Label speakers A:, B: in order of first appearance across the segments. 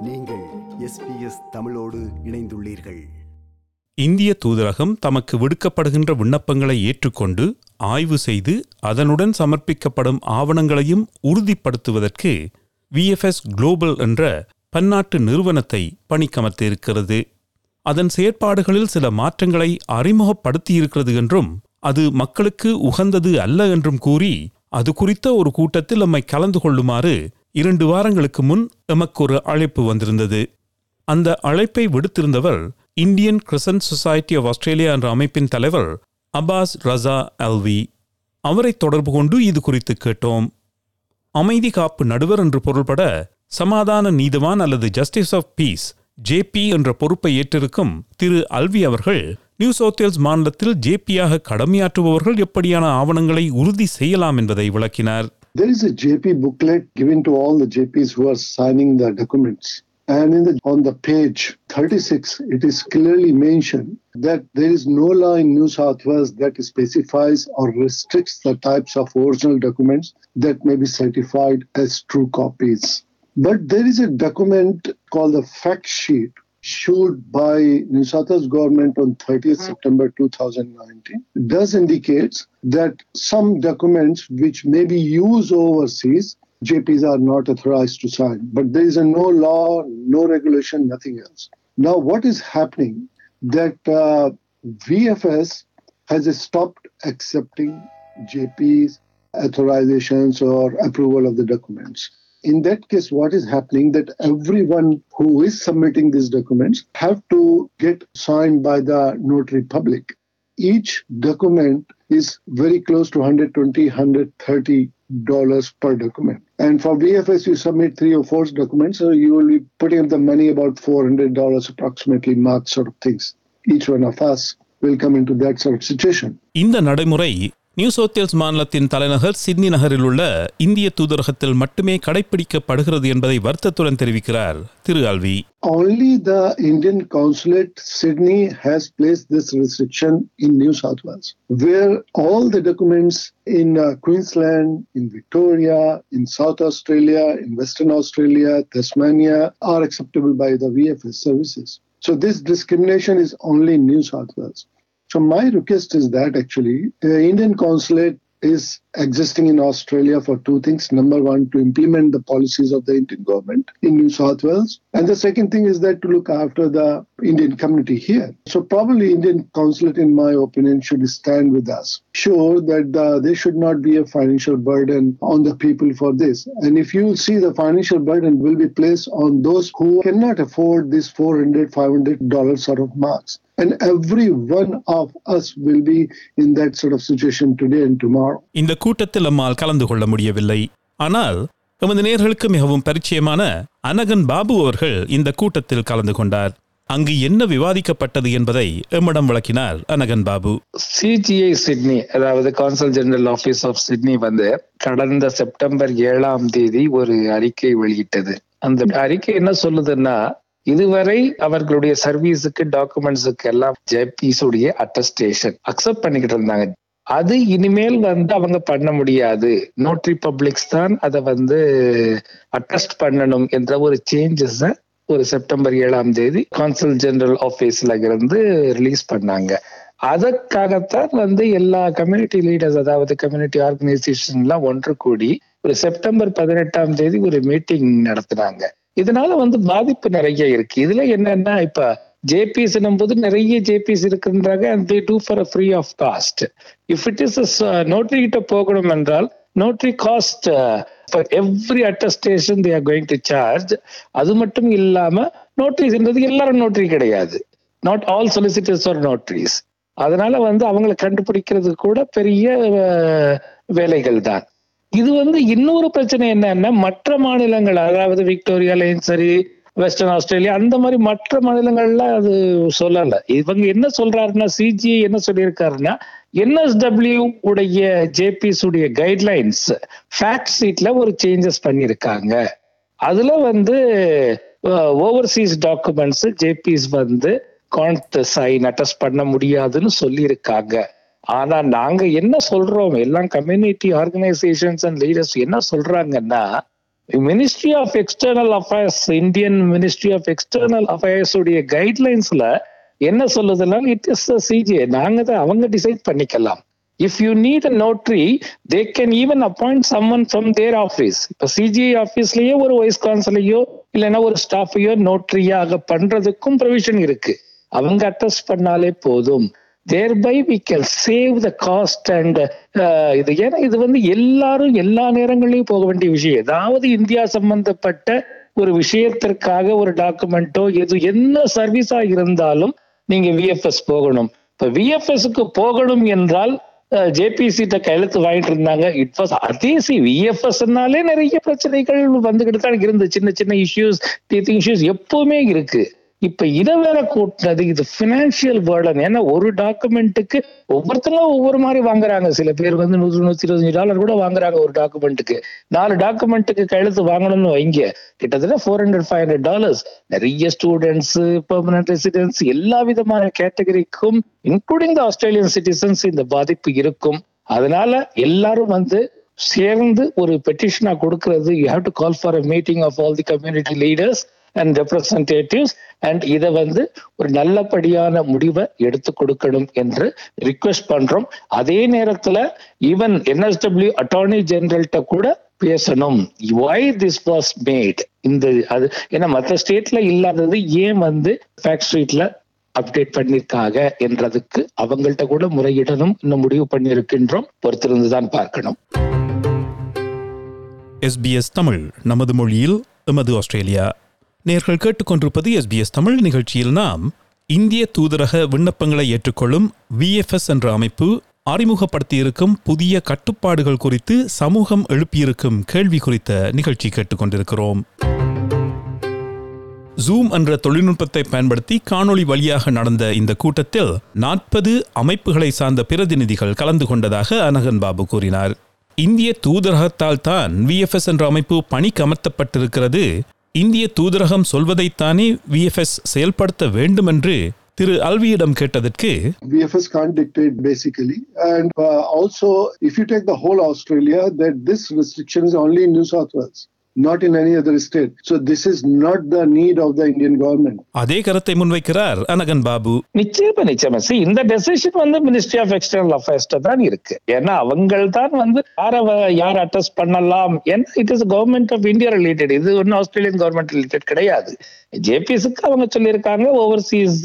A: நீங்கள் எஸ்பிஎஸ் தமிழோடு இணைந்துள்ளீர்கள்.
B: இந்திய தூதரகம் தமக்கு விடுக்கப்படுகின்ற விண்ணப்பங்களை ஏற்றுக்கொண்டு ஆய்வு செய்து அதனுடன் சமர்ப்பிக்கப்படும் ஆவணங்களையும் உறுதிப்படுத்துவதற்கு விஎஃப்எஸ் குளோபல் என்ற பன்னாட்டு நிறுவனத்தை பணிக்கமர்த்தியிருக்கிறது. அதன் செயற்பாடுகளில் சில மாற்றங்களை அறிமுகப்படுத்தியிருக்கிறது என்றும் அது மக்களுக்கு உகந்தது அல்ல என்றும் கூறி அது குறித்த ஒரு கூட்டத்தில் நம்மை கலந்து கொள்ளுமாறு இரண்டு வாரங்களுக்கு முன் எமக்கு ஒரு அழைப்பு வந்திருந்தது. அந்த அழைப்பை விடுத்திருந்தவர் Indian Crescent Society of Australia என்ற அமைப்பின் தலைவர் அபாஸ் ரசா அல்வி. அவரை தொடர்பு கொண்டு இது குறித்து கேட்டோம். அமைதி காப்பு நடுவர் என்று பொருள்பட சமாதான நீதவான் அல்லது ஜஸ்டிஸ் ஆஃப் பீஸ் ஜேபி என்ற பொறுப்பை ஏற்றிருக்கும் திரு அல்வி அவர்கள் நியூ சவுத்வேல்ஸ் மாநிலத்தில் ஜேபியாக கடமையாற்றுபவர்கள் எப்படியான ஆவணங்களை உறுதி செய்யலாம் என்பதை விளக்கினார்.
C: There is a JP booklet given to all the JPs who are signing the documents. And the, on the page 36, it is clearly mentioned that there is no law in New South Wales that specifies or restricts the types of original documents that may be certified as true copies. But there is a document called the fact sheet issued by New South Wales government on 30th September 2019 does indicates that some documents which may be used overseas JPs are not authorized to sign. But there is a no law, no regulation, nothing else. Now, what is happening that uh, VFS has stopped accepting JPs authorizations or approval of the documents In that case, what is happening that everyone who is submitting these documents have to get signed by the notary public. Each document is very close to 120, 130 dollars per document. And for VFS, you submit three or four documents, so you will be putting up the money about $400 approximately, mark sort of things. Each one of us will come into that sort of situation.
B: இந்த நடைமுறை New South Wales மாநிலத்தின் தலைநகர் Sydney நகரில் உள்ள இந்திய தூதரகத்தில் மட்டுமே கடைபிடிக்கப்படுகிறது என்பதை வருத்தத்துடன் தெரிவிக்கிறார் திரு Alvi
C: Only the Indian consulate Sydney has placed this restriction in New South Wales, where all the documents in uh, Queensland, in Victoria, in South Australia, in Western Australia, Tasmania are acceptable by the VFS services. So this discrimination is only in New South Wales. So my request is that actually the Indian consulate is existing in Australia for two things. Number one, to implement the policies of the Indian government in New South Wales. And the second thing is that to look after the Indian community here. So probably Indian consulate, in my opinion, should stand with us. Sure that the, there should not be a financial burden on the people for this. And if you see the financial burden will be placed on those who cannot afford this 400 $500 sort of marks. And every one of us will be in that sort of situation today and tomorrow.
B: இந்த கூட்டத்தில் நம்மால் கலந்து கொள்ள முடியவில்லை ஆனால் எமது நேர்களுக்கு மிகவும் பரிச்சயமான அனகன் பாபு அவர்கள் இந்த கூட்டத்தில் கலந்து கொண்டார் அங்கு என்ன விவாதிக்கப்பட்டது என்பதை எம்மிடம் விளக்கினார் அனகன் பாபு.
D: சிஜிஐ சிட்னி அதாவது consul general office of Sydney வந்து கடந்த செப்டம்பர் ஏழாம் தேதி ஒரு அறிக்கை வெளியிட்டது. அந்த அறிக்கை என்ன சொல்லுதுன்னா இதுவரை அவர்களுடைய சர்வீஸுக்கு டாக்குமெண்ட்ஸுக்கு எல்லாம் ஜெபிஸுடைய அட்டஸ்டேஷன் அக்செப்ட் பண்ணிக்கிட்டு இருந்தாங்க. அது இனிமேல் வந்து அவங்க பண்ண முடியாது. நோட்ரி பப்ளிக்ஸ் தான் அதை வந்து அட்டஸ்ட் பண்ணணும் என்ற ஒரு சேஞ்சஸ் ஒரு செப்டம்பர் ஏழாம் தேதி கான்சல் ஜெனரல் ஆபீஸ்ல இருந்து ரிலீஸ் பண்ணாங்க. அதற்காகத்தான் வந்து எல்லா கம்யூனிட்டி லீடர்ஸ் அதாவது கம்யூனிட்டி ஆர்கனைசேஷன் எல்லாம் ஒன்று கூடி ஒரு செப்டம்பர் பதினெட்டாம் தேதி ஒரு மீட்டிங் நடத்தினாங்க. இதனால வந்து பாதிப்பு நிறைய இருக்கு. இதுல என்னன்னா இப்ப ஜேபிஸ் போது நிறைய ஜேபிஸ் இருக்குன்றாங்க. And they do for free of cost if it is notary கிட்ட போகணும் என்றால் notary cost for every attestation they are going to charge அது மட்டும் இல்லாம நோட்ரிஸ்ன்றது எல்லாரும் நோட்ரி கிடையாது. Not all solicitors are notaries அதனால வந்து அவங்களை கண்டுபிடிக்கிறது கூட பெரிய வேலைகள் தான். இது வந்து இன்னொரு பிரச்சனை என்னன்னா மற்ற மாநிலங்கள் அதாவது விக்டோரியாலையும் சரி வெஸ்டர்ன் ஆஸ்திரேலியா அந்த மாதிரி மற்ற மாநிலங்கள்ல அது சொல்லல. இவங்க என்ன சொல்றாருன்னா சிஜி என்ன சொல்லியிருக்காருன்னா என்எஸ்டபிள்யூ உடைய ஜேபிஸ் உடைய கைட்லைன்ஸ் ஃபேக்ட் ஷீட்ல ஒரு சேஞ்சஸ் பண்ணியிருக்காங்க. அதுல வந்து ஓவர்சீஸ் டாக்குமெண்ட்ஸ் ஜேபிஸ் வந்து கான்ட் சைன் அட்டஸ்ட் பண்ண முடியாதுன்னு சொல்லியிருக்காங்க. ஆனா நாங்க என்ன சொல்றோம்? எல்லாம் கம்யூனிட்டி ஆர்கனைசேஷன்ஸ் அண்ட் லீடர்ஸ் என்ன சொல்றாங்கன்னா Ministry of External Affairs Indian Ministry of External Affairs உடைய கைட்லைன்ஸ்ல என்ன சொல்லுதுன்னா இட் இஸ் சிஜிஏ நாங்க தான் அவங்க டிசைட் பண்ணிக்கலாம். If you need a notary they can even appoint someone from their office இப்ப சிஜிஐ ஆஃபீஸ்லயே ஒரு வைஸ் கான்சலையோ இல்லைன்னா ஒரு ஸ்டாஃபையோ நோட்ரியாக பண்றதுக்கும் ப்ரொவிஷன் இருக்கு. அவங்க அட்டஸ்ட் பண்ணாலே போதும். Thereby we can save the cost and இது ஏன்னா இது வந்து எல்லாரும் எல்லா நேரங்களையும் போக வேண்டிய விஷயம். ஏதாவது இந்தியா சம்பந்தப்பட்ட ஒரு விஷயத்திற்காக ஒரு டாக்குமெண்ட்டோ எது என்ன சர்வீஸா இருந்தாலும் நீங்க விஎஃப்எஸ் போகணும். இப்ப விஎஃப்எஸ்க்கு போகணும் என்றால் ஜேபிசிட்ட கையெழுத்து வாங்கிட்டு இருந்தாங்க. இட் வாஸ் அதே சி விஎஃப்எஸ்னாலே நிறைய பிரச்சனைகள் வந்துகிட்டு தான் இருந்து சின்ன சின்ன இஷ்யூஸ் டீத்திங் இஷ்யூஸ் எப்பவுமே இருக்கு. இப்ப இதை வேற கூட்டினது இது பினான்சியல் பேர்டன் ஏன்னா ஒரு டாக்குமெண்ட்டுக்கு ஒவ்வொருத்தரும் ஒவ்வொரு மாதிரி வாங்குறாங்க. சில பேர் வந்து நூத்தி நூத்தி இருபத்தஞ்சு டாலர் கூட வாங்குறாங்க ஒரு டாக்குமெண்ட்டுக்கு நாலு டாக்குமெண்ட்டுக்கு கையெழுத்து வாங்கணும்னு வைங்க. கிட்டத்தட்ட four hundred five hundred dollars நிறைய ஸ்டூடெண்ட்ஸ் பெர்மனன்ட் ரெசிடென்ட்ஸ் எல்லா விதமான கேட்டகரிக்கும் இன்க்ளூடிங் த ஆஸ்திரேலியன் சிட்டிசன்ஸ் இந்த பாதிப்பு இருக்கும். அதனால எல்லாரும் வந்து சேர்ந்து ஒரு பெட்டிஷனா கொடுக்கறது. You have to call for a meeting of all the community leaders and representatives and இதை வந்து ஒரு நல்லபடியான முடிவை எடுத்து கொடுக்கணும் என்று ரிக்வெஸ்ட் பண்றோம். அதே நேரத்துல ஈவன் என்எஸ்டபிள்யூ அட்டார்னி ஜெனரல்கிட்ட கூட பேசணும். வை திஸ் வாஸ் மேட் இந்த அது ஏன்னா மற்ற ஸ்டேட்ல இல்லாதது ஏன் வந்து ஃபேக்ட் ஸ்ட்ரீட்ல அப்டேட் பண்ணிருக்காங்க என்றதுக்கு அவங்கள்ட்ட கூட முறையிடணும். இன்னும் முடிவு பண்ணியிருக்கின்றோம். பொறுத்திருந்து தான் பார்க்கணும்
B: எஸ்பிஎஸ் தமிழ் நமது மொழியில் எமது ஆஸ்திரேலியா. நேர்கள் கேட்டுக்கொண்டிருப்பது எஸ்பிஎஸ் தமிழ் நிகழ்ச்சியில் நாம் இந்திய தூதரக விண்ணப்பங்களை ஏற்றுக்கொள்ளும் விஎஃப்எஸ் என்ற அமைப்பு அறிமுகப்படுத்தியிருக்கும் புதிய கட்டுப்பாடுகள் குறித்து சமூகம் எழுப்பியிருக்கும் கேள்வி குறித்த நிகழ்ச்சி கேட்டுக்கொண்டிருக்கிறோம். ஜூம் என்ற தொழில்நுட்பத்தை பயன்படுத்தி காணொளி வழியாக நடந்த இந்த கூட்டத்தில் நாற்பது அமைப்புகளை சார்ந்த பிரதிநிதிகள் கலந்து கொண்டதாக அனகன் பாபு கூறினார். இந்திய தூதரகத்தால் தான் விஎஃப்எஸ் என்ற அமைப்பு பணி கமர்த்தப்பட்டிருக்கிறது இந்திய தூதரகம் சொல்வதைத்தானே விஎஃப்எஸ் செயல்படுத்த வேண்டும் என்று திரு அல்வியிடம் கேட்டதற்கு
C: VFS can't dictate basically. And uh, also, if you take the whole Australia, that this restriction is only in New South Wales, not in any other state. So this is not the need of the Indian government.
B: அதே கருத்தை முன்வைக்கிறார் அனகன் பாபு.
D: நிச்சயமா நிச்சயமா. See, இந்த decision வந்து ministry of external அஃபேர்ஸ்ட தான் இருக்கு. ஏன்னா அவங்கள் தான் வந்து யார யார் அட்டஸ்ட் பண்ணலாம்? ஏன்னா it is government of India related இது ஒன்னும் ஆஸ்திரேலியன் கவர்மெண்ட் ரிலேட்டட் கிடையாது. ஜேபிஎஸ்க்கு அவங்க சொல்லியிருக்காங்க. ஓவர்சீஸ்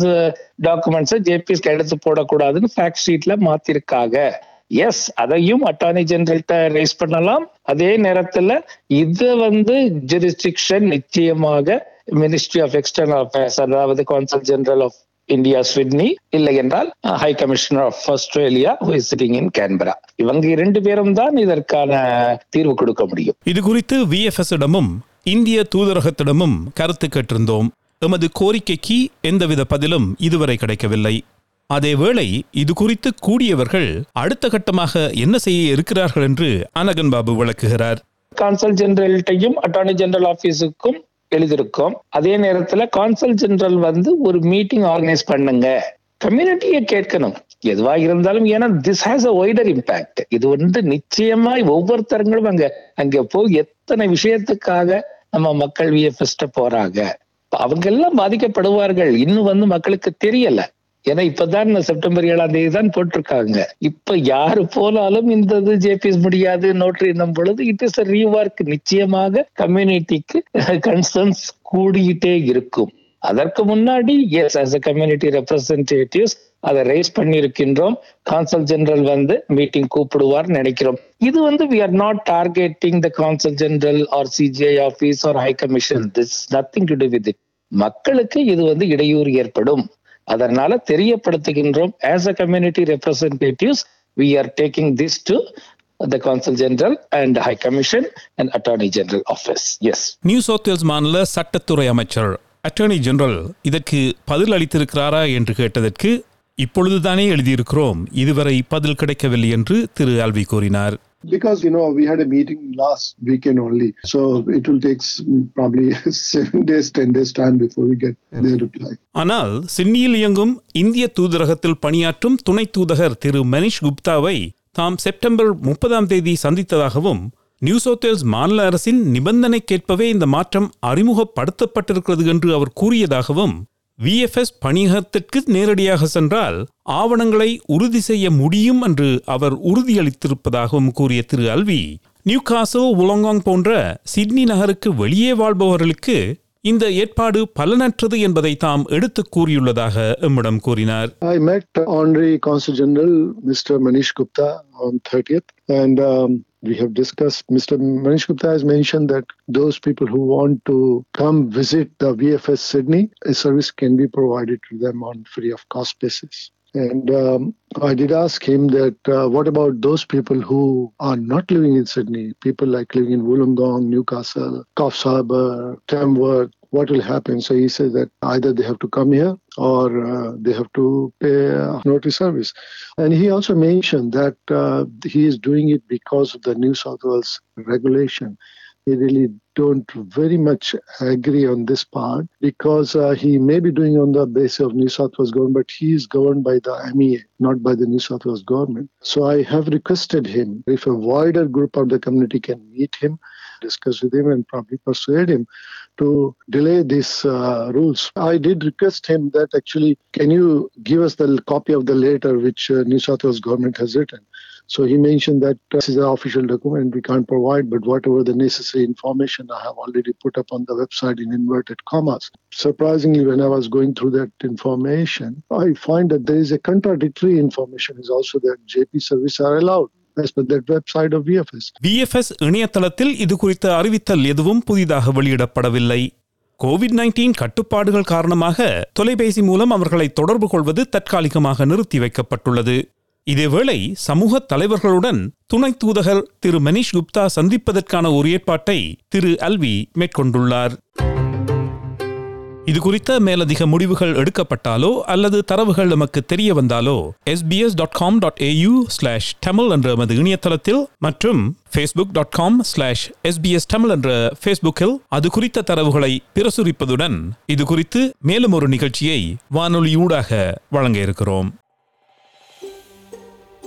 D: டாக்குமெண்ட்ஸ் ஜேபிஎஸ்க்கு எடுத்து போடக்கூடாதுன்னு ஃபேக்ட் ஷீட்ல மாத்திருக்காங்க. எஸ் அதையும் அட்டார்னி ஜெனரல்கிட்ட ரைஸ் பண்ணலாம். அதே நேரத்துல இது வந்து ஜூரிஸ்டிக்ஷன் நிச்சயமாக மினிஸ்ட்ரி ஆஃப் எக்ஸ்டர்னல் அஃபேர்ஸ் அதாவது consul general of India Sydney இல்லை என்றால் high commissioner of Australia sitting in Canberra இவங்க இரண்டு பேரும் தான் இதற்கான தீர்வு கொடுக்க முடியும்.
B: இது குறித்து விஎஃப்எஸ் இடமும் இந்திய தூதரகத்திடமும் கருத்து கேட்டிருந்தோம். எமது கோரிக்கைக்கு எந்தவித பதிலும் இதுவரை கிடைக்கவில்லை. அதேவேளை இது குறித்து கூடியவர்கள் அடுத்த கட்டமாக என்ன செய்ய இருக்கிறார்கள் என்று அனகன் பாபு விளக்குகிறார்.
D: கான்சல் ஜெனரல்கிட்டையும் அட்டார்னி ஜெனரல் ஆபீஸுக்கும் எழுதியிருக்கோம். அதே நேரத்துல கான்சல் ஜெனரல் வந்து ஒரு மீட்டிங் ஆர்கனைஸ் பண்ணுங்க. கம்யூனிட்டியை கேட்கணும். எதுவாக இருந்தாலும் ஏன்னா this has a wider impact இது வந்து நிச்சயமாய் ஒவ்வொருத்தருங்களும் அங்க அங்க போய் எத்தனை விஷயத்துக்காக நம்ம மக்கள் விஎஃப்எஸ்ட போறாங்க. அவங்க எல்லாம் பாதிக்கப்படுவார்கள். இன்னும் வந்து மக்களுக்கு தெரியல. ஏன்னா இப்பதான் செப்டம்பர் ஏழாம் தேதி தான் போட்டிருக்காங்க. இப்ப யாரு போனாலும் இந்த இது ஜேபிஎஸ் முடியாது நோட்டு என்னும் பொழுது இட் இஸ் ரீவார்க் நிச்சயமாக கம்யூனிட்டிக்கு கன்சர்ன்ஸ் கூடிக்கிட்டே இருக்கும். அதற்கு முன்னாடி as us a community representatives அதை ரைஸ் பண்ணியிருக்கின்றோம். கான்சல் ஜெனரல் வந்து மீட்டிங் கூப்பிடுவார் நினைக்கிறோம். இது வந்து we are not targeting the consul general or CGI office or high commission this nothing to do to with மக்களுக்கு இது வந்து இடையூறு ஏற்படும். அதனால தெரியப்படுத்துகின்றோம். As a community representatives we are taking this to the consul general and high commission and attorney general office as
B: New South Wales மாநில சட்டத்துறை அமைச்சர் attorney general இதற்கு பதில் அளித்திருக்கிறாரா என்று கேட்டதற்கு இப்பொழுதுதானே எழுதியிருக்கிறோம். இதுவரை பதில் கிடைக்கவில்லை என்று திரு அல்வி கூறினார்.
C: Because, you know, we had a meeting last weekend only. So it will take probably seven days, 10 days time before we get their reply.
B: ஆனால் சிட்னியில் இயங்கும் இந்திய தூதரகத்தில் பணியாற்றும் துணை தூதகர் திரு மனிஷ் குப்தாவை தாம் செப்டம்பர் முப்பதாம் தேதி சந்தித்ததாகவும் நியூ சவுத் வேல்ஸ் மாநில அரசின் நிபந்தனைக்கேற்பவே இந்த மாற்றம் அறிமுகப்படுத்தப்பட்டிருக்கிறது என்று அவர் கூறியதாகவும் விஎஃப்எஸ் பணியகத்திற்கு நேரடியாக சென்றால் ஆவணங்களை உறுதி செய்ய முடியும் என்று அவர் உறுதியளித்திருப்பதாகவும் கூறிய திரு அல்வி நியூ காசோ உலங்காங் போன்ற சிட்னி நகருக்கு வெளியே வாழ்பவர்களுக்கு இந்த ஏற்பாடு பலனற்றது என்பதை தாம் எடுத்துக் கூறியுள்ளதாக எம்மிடம் கூறினார்.
C: I met ஆன்ரி consul general Mr Manish Gupta on thirtieth and we have discussed. Mr. Manish Gupta has mentioned that those people who want to come visit the VFS Sydney, a service can be provided to them on free of cost basis. And um, I did ask him that uh, what about those people who are not living in Sydney, people like living in Wollongong, Newcastle, Coffs Harbour, Tamworth, what will happen? So he said that either they have to come here or uh, they have to pay a notary service. And he also mentioned that uh, he is doing it because of the New South Wales regulation. He really don't very much agree on this part because uh, he may be doing on the basis of New South Wales government, but he is governed by the MEA, not by the New South Wales government. So I have requested him if a wider group of the community can meet him, discuss with him, and probably persuade him to delay these uh, rules. I did request him that actually, can you give us the copy of the letter which uh, New South Wales government has written? So he mentioned that uh, this is an official document we can't provide, but whatever the necessary information I have already put up on the website in inverted commas. Surprisingly, when I was going through that information, I find that there is a contradictory information is also that JP service are allowed as per that website of VFS.
B: VFS இணையதளத்தில் இது குறித்த அறிவித்தல் எதுவும் புதிதாக வெளியிடப்படவில்லை. Covid nineteen கட்டுப்பாடுகள் காரணமாக தொலைபேசி மூலம் அவர்களை தொடர்பு கொள்வது தற்காலிகமாக நிறுத்தி வைக்கப்பட்டுள்ளது. இதேவேளை சமூக தலைவர்களுடன் துணை தூதகர் திரு மனிஷ் குப்தா சந்திப்பதற்கான ஒரு ஏற்பாட்டை திரு அல்வி மேற்கொண்டுள்ளார். இது குறித்த மேலதிக முடிவுகள் எடுக்கப்பட்டாலோ அல்லது தரவுகள் நமக்கு தெரிய வந்தாலோ SBS dot com dot AU slash Tamil என்ற எமது இணையதளத்தில் மற்றும் Facebook dot com slash SBS Tamil என்ற ஃபேஸ்புக்கில் அது குறித்த தரவுகளை பிரசுரிப்பதுடன் இது குறித்து மேலும் ஒரு நிகழ்ச்சியை வானொலியூடாக வழங்க இருக்கிறோம்.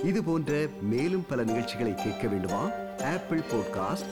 A: இது போன்ற மேலும் பல நிகழ்ச்சிகளை கேட்க வேண்டுமா? Apple podcast